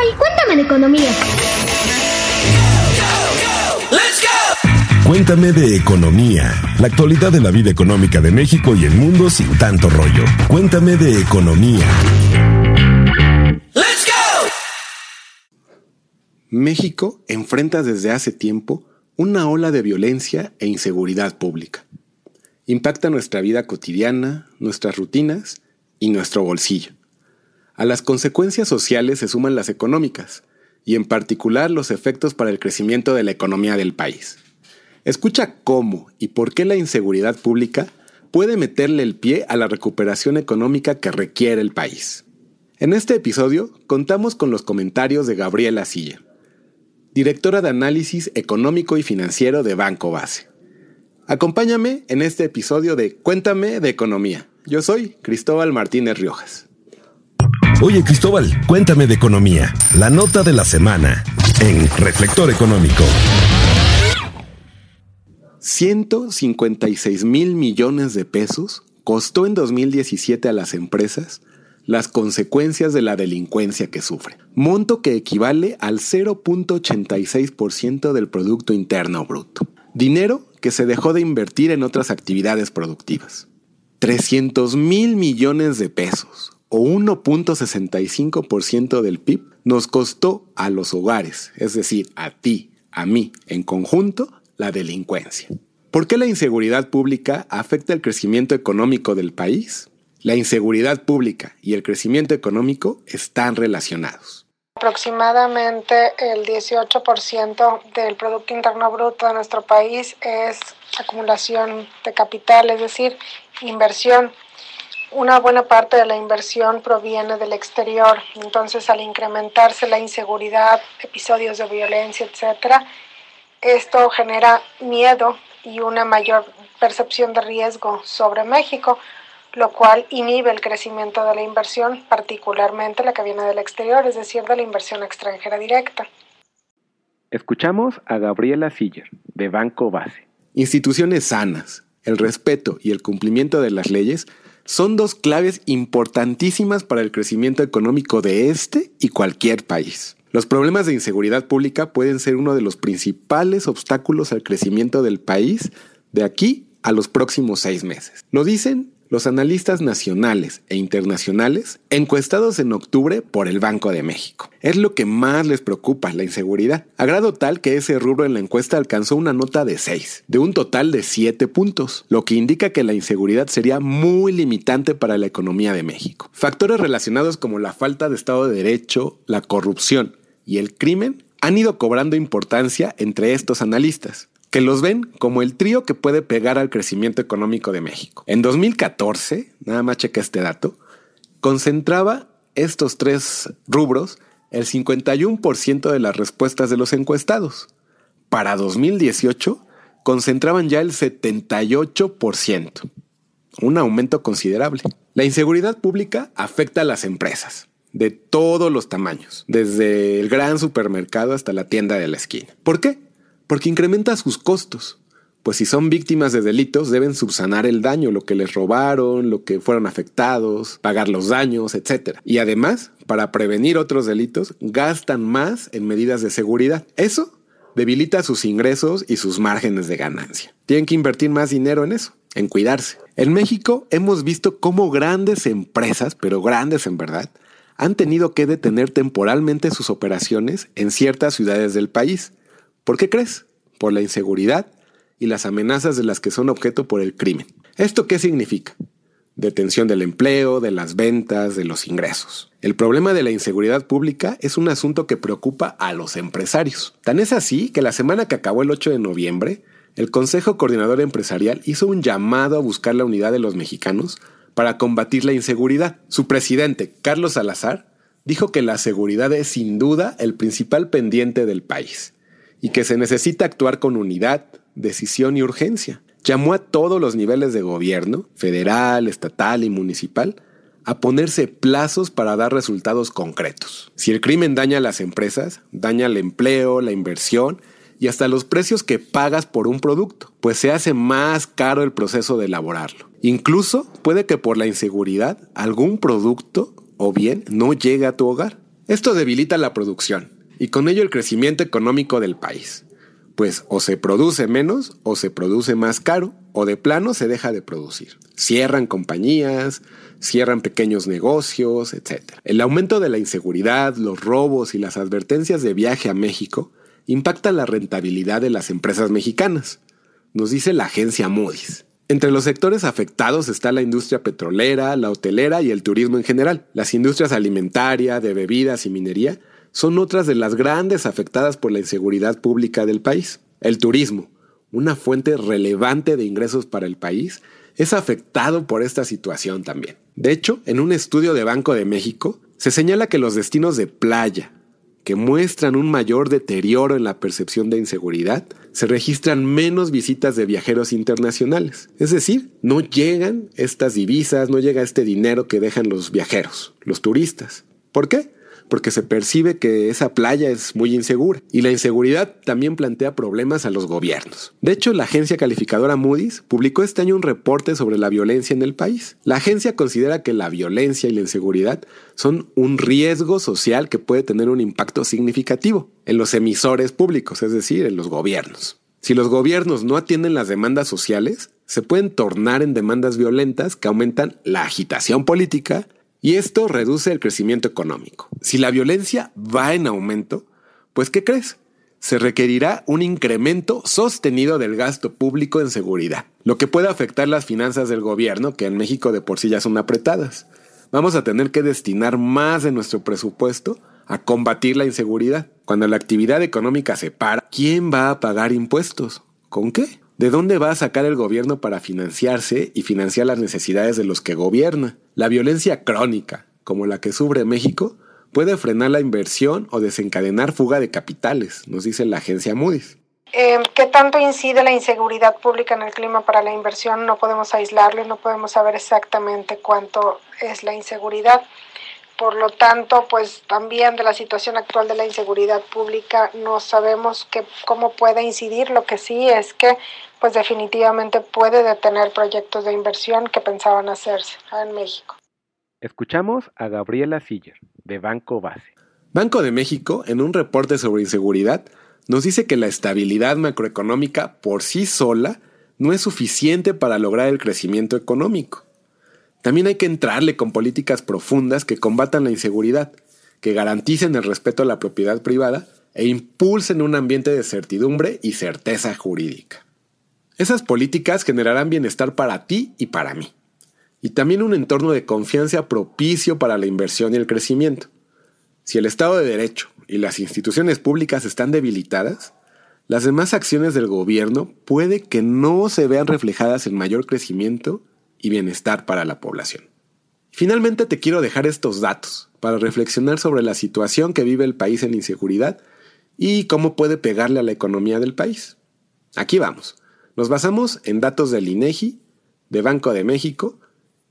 Cuéntame de economía. Cuéntame de economía, la actualidad de la vida económica de México y el mundo sin tanto rollo. Cuéntame de economía. México enfrenta desde hace tiempo una ola de violencia e inseguridad pública. Impacta nuestra vida cotidiana, nuestras rutinas y nuestro bolsillo. A las consecuencias sociales se suman las económicas, y en particular los efectos para el crecimiento de la economía del país. Escucha cómo y por qué la inseguridad pública puede meterle el pie a la recuperación económica que requiere el país. En este episodio contamos con los comentarios de Gabriela Silla, directora de análisis económico y financiero de Banco Base. Acompáñame en este episodio de Cuéntame de Economía. Yo soy Cristóbal Martínez Riojas. Oye Cristóbal, cuéntame de economía. La nota de la semana en Reflector Económico. 156 mil millones de pesos costó en 2017 a las empresas las consecuencias de la delincuencia que sufren, monto que equivale al 0.86% del Producto Interno Bruto, dinero que se dejó de invertir en otras actividades productivas. 300 mil millones de pesos, o 1.65% del PIB, nos costó a los hogares, es decir, a ti, a mí, en conjunto, la delincuencia. ¿Por qué la inseguridad pública afecta el crecimiento económico del país? La inseguridad pública y el crecimiento económico están relacionados. Aproximadamente el 18% del Producto Interno Bruto de nuestro país es acumulación de capital, es decir, inversión. Una buena parte de la inversión proviene del exterior, entonces al incrementarse la inseguridad, episodios de violencia, etcétera, esto genera miedo y una mayor percepción de riesgo sobre México, lo cual inhibe el crecimiento de la inversión, particularmente la que viene del exterior, es decir, de la inversión extranjera directa. Escuchamos a Gabriela Siller, de Banco Base. Instituciones sanas, el respeto y el cumplimiento de las leyes son dos claves importantísimas para el crecimiento económico de este y cualquier país. Los problemas de inseguridad pública pueden ser uno de los principales obstáculos al crecimiento del país de aquí a los próximos seis meses. Lo dicen los analistas nacionales e internacionales encuestados en octubre por el Banco de México. Es lo que más les preocupa, la inseguridad, a grado tal que ese rubro en la encuesta alcanzó una nota de 6, de un total de 7 puntos, lo que indica que la inseguridad sería muy limitante para la economía de México. Factores relacionados como la falta de Estado de Derecho, la corrupción y el crimen han ido cobrando importancia entre estos analistas que los ven como el trío que puede pegar al crecimiento económico de México. En 2014, nada más checa este dato, concentraba estos tres rubros el 51% de las respuestas de los encuestados. Para 2018, concentraban ya el 78%, un aumento considerable. La inseguridad pública afecta a las empresas de todos los tamaños, desde el gran supermercado hasta la tienda de la esquina. ¿Por qué? Porque incrementa sus costos. Pues si son víctimas de delitos deben subsanar el daño, lo que les robaron, lo que fueron afectados, pagar los daños, etc. Y además, para prevenir otros delitos, gastan más en medidas de seguridad. Eso debilita sus ingresos y sus márgenes de ganancia. Tienen que invertir más dinero en eso, en cuidarse. En México hemos visto cómo grandes empresas, pero grandes en verdad, han tenido que detener temporalmente sus operaciones en ciertas ciudades del país ¿Por qué crees? Por la inseguridad y las amenazas de las que son objeto por el crimen. ¿Esto qué significa? Detención del empleo, de las ventas, de los ingresos. El problema de la inseguridad pública es un asunto que preocupa a los empresarios. Tan es así que la semana que acabó el 8 de noviembre, el Consejo Coordinador Empresarial hizo un llamado a buscar la unidad de los mexicanos para combatir la inseguridad. Su presidente, Carlos Salazar, dijo que la seguridad es sin duda el principal pendiente del país y que se necesita actuar con unidad, decisión y urgencia. Llamó a todos los niveles de gobierno, federal, estatal y municipal, a ponerse plazos para dar resultados concretos. Si el crimen daña a las empresas, daña el empleo, la inversión y hasta los precios que pagas por un producto, pues se hace más caro el proceso de elaborarlo. Incluso puede que por la inseguridad algún producto o bien no llegue a tu hogar. Esto debilita la producción y con ello el crecimiento económico del país, pues o se produce menos o se produce más caro o de plano se deja de producir. Cierran compañías, cierran pequeños negocios, etc. El aumento de la inseguridad, los robos y las advertencias de viaje a México impactan la rentabilidad de las empresas mexicanas, nos dice la agencia Moody's. Entre los sectores afectados está la industria petrolera, la hotelera y el turismo en general. Las industrias alimentaria, de bebidas y minería son otras de las grandes afectadas por la inseguridad pública del país. El turismo, una fuente relevante de ingresos para el país, es afectado por esta situación también. De hecho, en un estudio de Banco de México, se señala que los destinos de playa, que muestran un mayor deterioro en la percepción de inseguridad, se registran menos visitas de viajeros internacionales. Es decir, no llegan estas divisas, no llega este dinero que dejan los viajeros, los turistas. ¿Por qué? Porque se percibe que esa playa es muy insegura. Y la inseguridad también plantea problemas a los gobiernos. De hecho, la agencia calificadora Moody's publicó este año un reporte sobre la violencia en el país. La agencia considera que la violencia y la inseguridad son un riesgo social que puede tener un impacto significativo en los emisores públicos, es decir, en los gobiernos. Si los gobiernos no atienden las demandas sociales, se pueden tornar en demandas violentas que aumentan la agitación política y esto reduce el crecimiento económico. Si la violencia va en aumento, pues ¿qué crees? Se requerirá un incremento sostenido del gasto público en seguridad, lo que puede afectar las finanzas del gobierno, que en México de por sí ya son apretadas. Vamos a tener que destinar más de nuestro presupuesto a combatir la inseguridad. Cuando la actividad económica se para, ¿quién va a pagar impuestos? ¿Con qué? ¿De dónde va a sacar el gobierno para financiarse y financiar las necesidades de los que gobierna? La violencia crónica, como la que sufre México, puede frenar la inversión o desencadenar fuga de capitales, nos dice la agencia Moody's. Eh, ¿Qué tanto incide la inseguridad pública en el clima para la inversión? No podemos aislarlo y no podemos saber exactamente cuánto es la inseguridad. Por lo tanto, pues también de la situación actual de la inseguridad pública no sabemos que, cómo puede incidir. Lo que sí es que pues definitivamente puede detener proyectos de inversión que pensaban hacerse en México. Escuchamos a Gabriela Siller, de Banco Base. Banco de México, en un reporte sobre inseguridad, nos dice que la estabilidad macroeconómica por sí sola no es suficiente para lograr el crecimiento económico. También hay que entrarle con políticas profundas que combatan la inseguridad, que garanticen el respeto a la propiedad privada e impulsen un ambiente de certidumbre y certeza jurídica. Esas políticas generarán bienestar para ti y para mí, y también un entorno de confianza propicio para la inversión y el crecimiento. Si el Estado de Derecho y las instituciones públicas están debilitadas, las demás acciones del gobierno puede que no se vean reflejadas en mayor crecimiento y bienestar para la población. Finalmente te quiero dejar estos datos para reflexionar sobre la situación que vive el país en inseguridad y cómo puede pegarle a la economía del país. Aquí vamos. Nos basamos en datos del INEGI, de Banco de México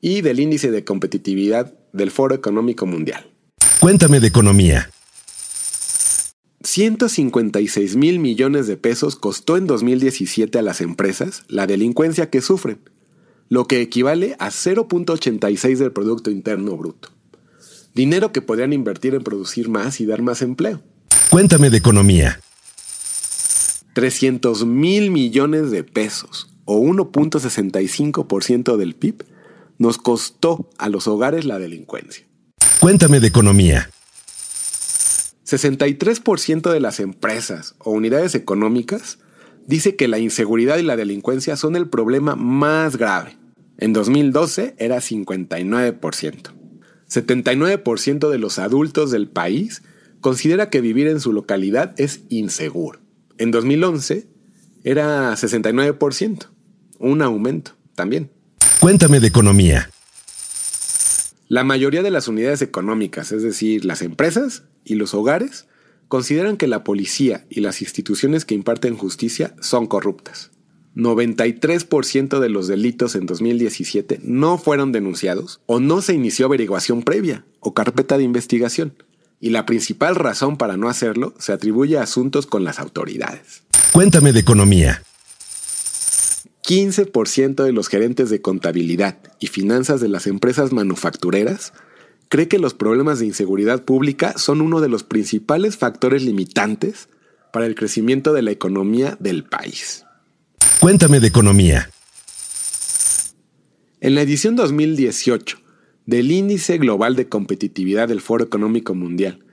y del Índice de Competitividad del Foro Económico Mundial. Cuéntame de economía. 156 mil millones de pesos costó en 2017 a las empresas la delincuencia que sufren, lo que equivale a 0.86 del Producto Interno Bruto. Dinero que podrían invertir en producir más y dar más empleo. Cuéntame de economía. 300 mil millones de pesos o 1.65% del PIB nos costó a los hogares la delincuencia. Cuéntame de economía. 63% de las empresas o unidades económicas dice que la inseguridad y la delincuencia son el problema más grave. En 2012 era 59%. 79% de los adultos del país considera que vivir en su localidad es inseguro. En 2011 era 69%, un aumento también. Cuéntame de economía. La mayoría de las unidades económicas, es decir, las empresas y los hogares, consideran que la policía y las instituciones que imparten justicia son corruptas. 93% de los delitos en 2017 no fueron denunciados o no se inició averiguación previa o carpeta de investigación y la principal razón para no hacerlo se atribuye a asuntos con las autoridades. Cuéntame de economía. 15% de los gerentes de contabilidad y finanzas de las empresas manufactureras cree que los problemas de inseguridad pública son uno de los principales factores limitantes para el crecimiento de la economía del país. Cuéntame de economía. En la edición 2018 del Índice Global de Competitividad del Foro Económico Mundial,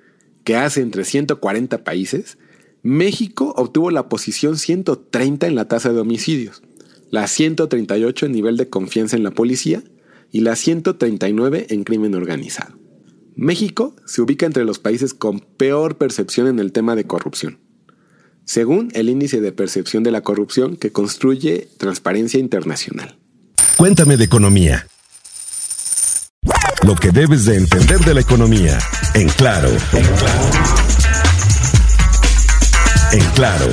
que hace entre 140 países, México obtuvo la posición 130 en la tasa de homicidios, la 138 en nivel de confianza en la policía y la 139 en crimen organizado. México se ubica entre los países con peor percepción en el tema de corrupción, según el índice de percepción de la corrupción que construye Transparencia Internacional. Cuéntame de economía. Lo que debes de entender de la economía. En claro. En claro.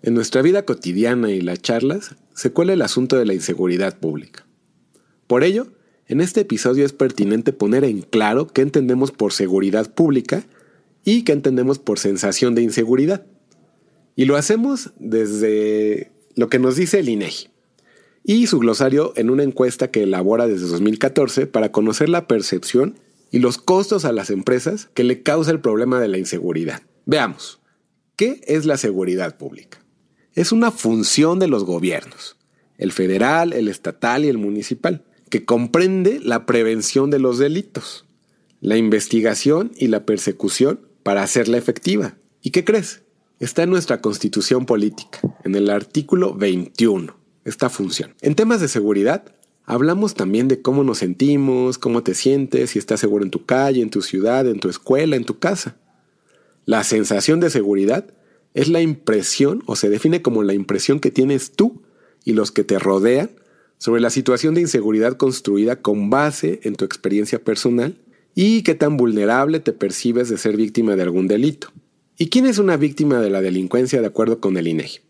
En nuestra vida cotidiana y las charlas se cuela el asunto de la inseguridad pública. Por ello, en este episodio es pertinente poner en claro qué entendemos por seguridad pública y qué entendemos por sensación de inseguridad. Y lo hacemos desde lo que nos dice el INEGI y su glosario en una encuesta que elabora desde 2014 para conocer la percepción y los costos a las empresas que le causa el problema de la inseguridad. Veamos, ¿qué es la seguridad pública? Es una función de los gobiernos, el federal, el estatal y el municipal, que comprende la prevención de los delitos, la investigación y la persecución para hacerla efectiva. ¿Y qué crees? Está en nuestra constitución política, en el artículo 21 esta función. En temas de seguridad, hablamos también de cómo nos sentimos, cómo te sientes, si estás seguro en tu calle, en tu ciudad, en tu escuela, en tu casa. La sensación de seguridad es la impresión o se define como la impresión que tienes tú y los que te rodean sobre la situación de inseguridad construida con base en tu experiencia personal y qué tan vulnerable te percibes de ser víctima de algún delito. ¿Y quién es una víctima de la delincuencia de acuerdo con el INEGI?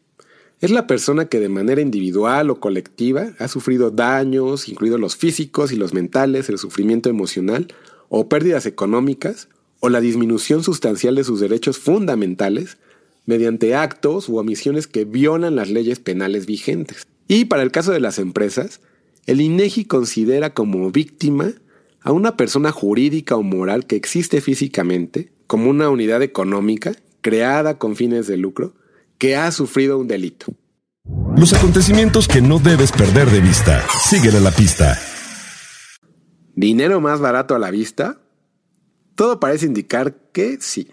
Es la persona que de manera individual o colectiva ha sufrido daños, incluidos los físicos y los mentales, el sufrimiento emocional o pérdidas económicas o la disminución sustancial de sus derechos fundamentales mediante actos u omisiones que violan las leyes penales vigentes. Y para el caso de las empresas, el INEGI considera como víctima a una persona jurídica o moral que existe físicamente como una unidad económica creada con fines de lucro que ha sufrido un delito. Los acontecimientos que no debes perder de vista. Síguele la pista. ¿Dinero más barato a la vista? Todo parece indicar que sí.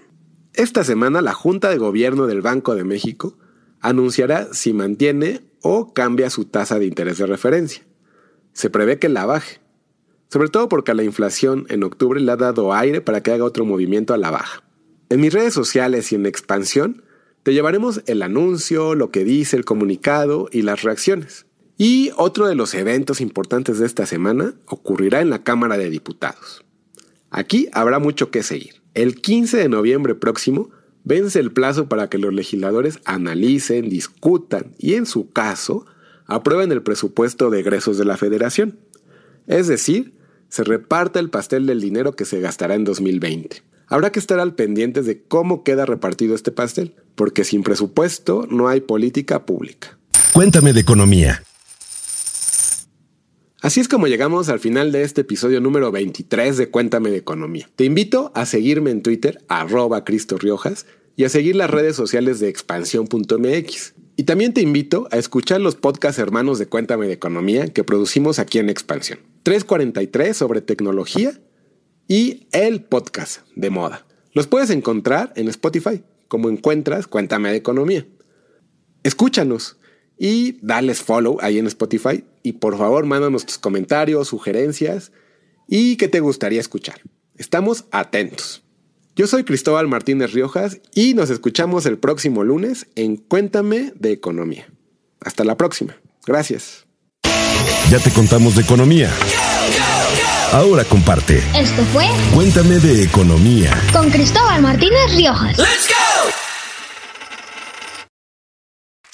Esta semana la Junta de Gobierno del Banco de México anunciará si mantiene o cambia su tasa de interés de referencia. Se prevé que la baje, sobre todo porque la inflación en octubre le ha dado aire para que haga otro movimiento a la baja. En mis redes sociales y en expansión te llevaremos el anuncio, lo que dice el comunicado y las reacciones. Y otro de los eventos importantes de esta semana ocurrirá en la Cámara de Diputados. Aquí habrá mucho que seguir. El 15 de noviembre próximo vence el plazo para que los legisladores analicen, discutan y en su caso aprueben el presupuesto de egresos de la federación. Es decir, se reparta el pastel del dinero que se gastará en 2020. Habrá que estar al pendiente de cómo queda repartido este pastel, porque sin presupuesto no hay política pública. Cuéntame de economía. Así es como llegamos al final de este episodio número 23 de Cuéntame de Economía. Te invito a seguirme en Twitter, arroba Cristo Riojas, y a seguir las redes sociales de expansión.mx. Y también te invito a escuchar los podcasts hermanos de Cuéntame de Economía que producimos aquí en Expansión. 343 sobre tecnología y el podcast de moda. Los puedes encontrar en Spotify, como encuentras Cuéntame de Economía. Escúchanos y dales follow ahí en Spotify y por favor mándanos tus comentarios, sugerencias y qué te gustaría escuchar. Estamos atentos. Yo soy Cristóbal Martínez Riojas y nos escuchamos el próximo lunes en Cuéntame de Economía. Hasta la próxima. Gracias. Ya te contamos de economía. Ahora comparte. Esto fue Cuéntame de Economía. Con Cristóbal Martínez Riojas. ¡Let's go!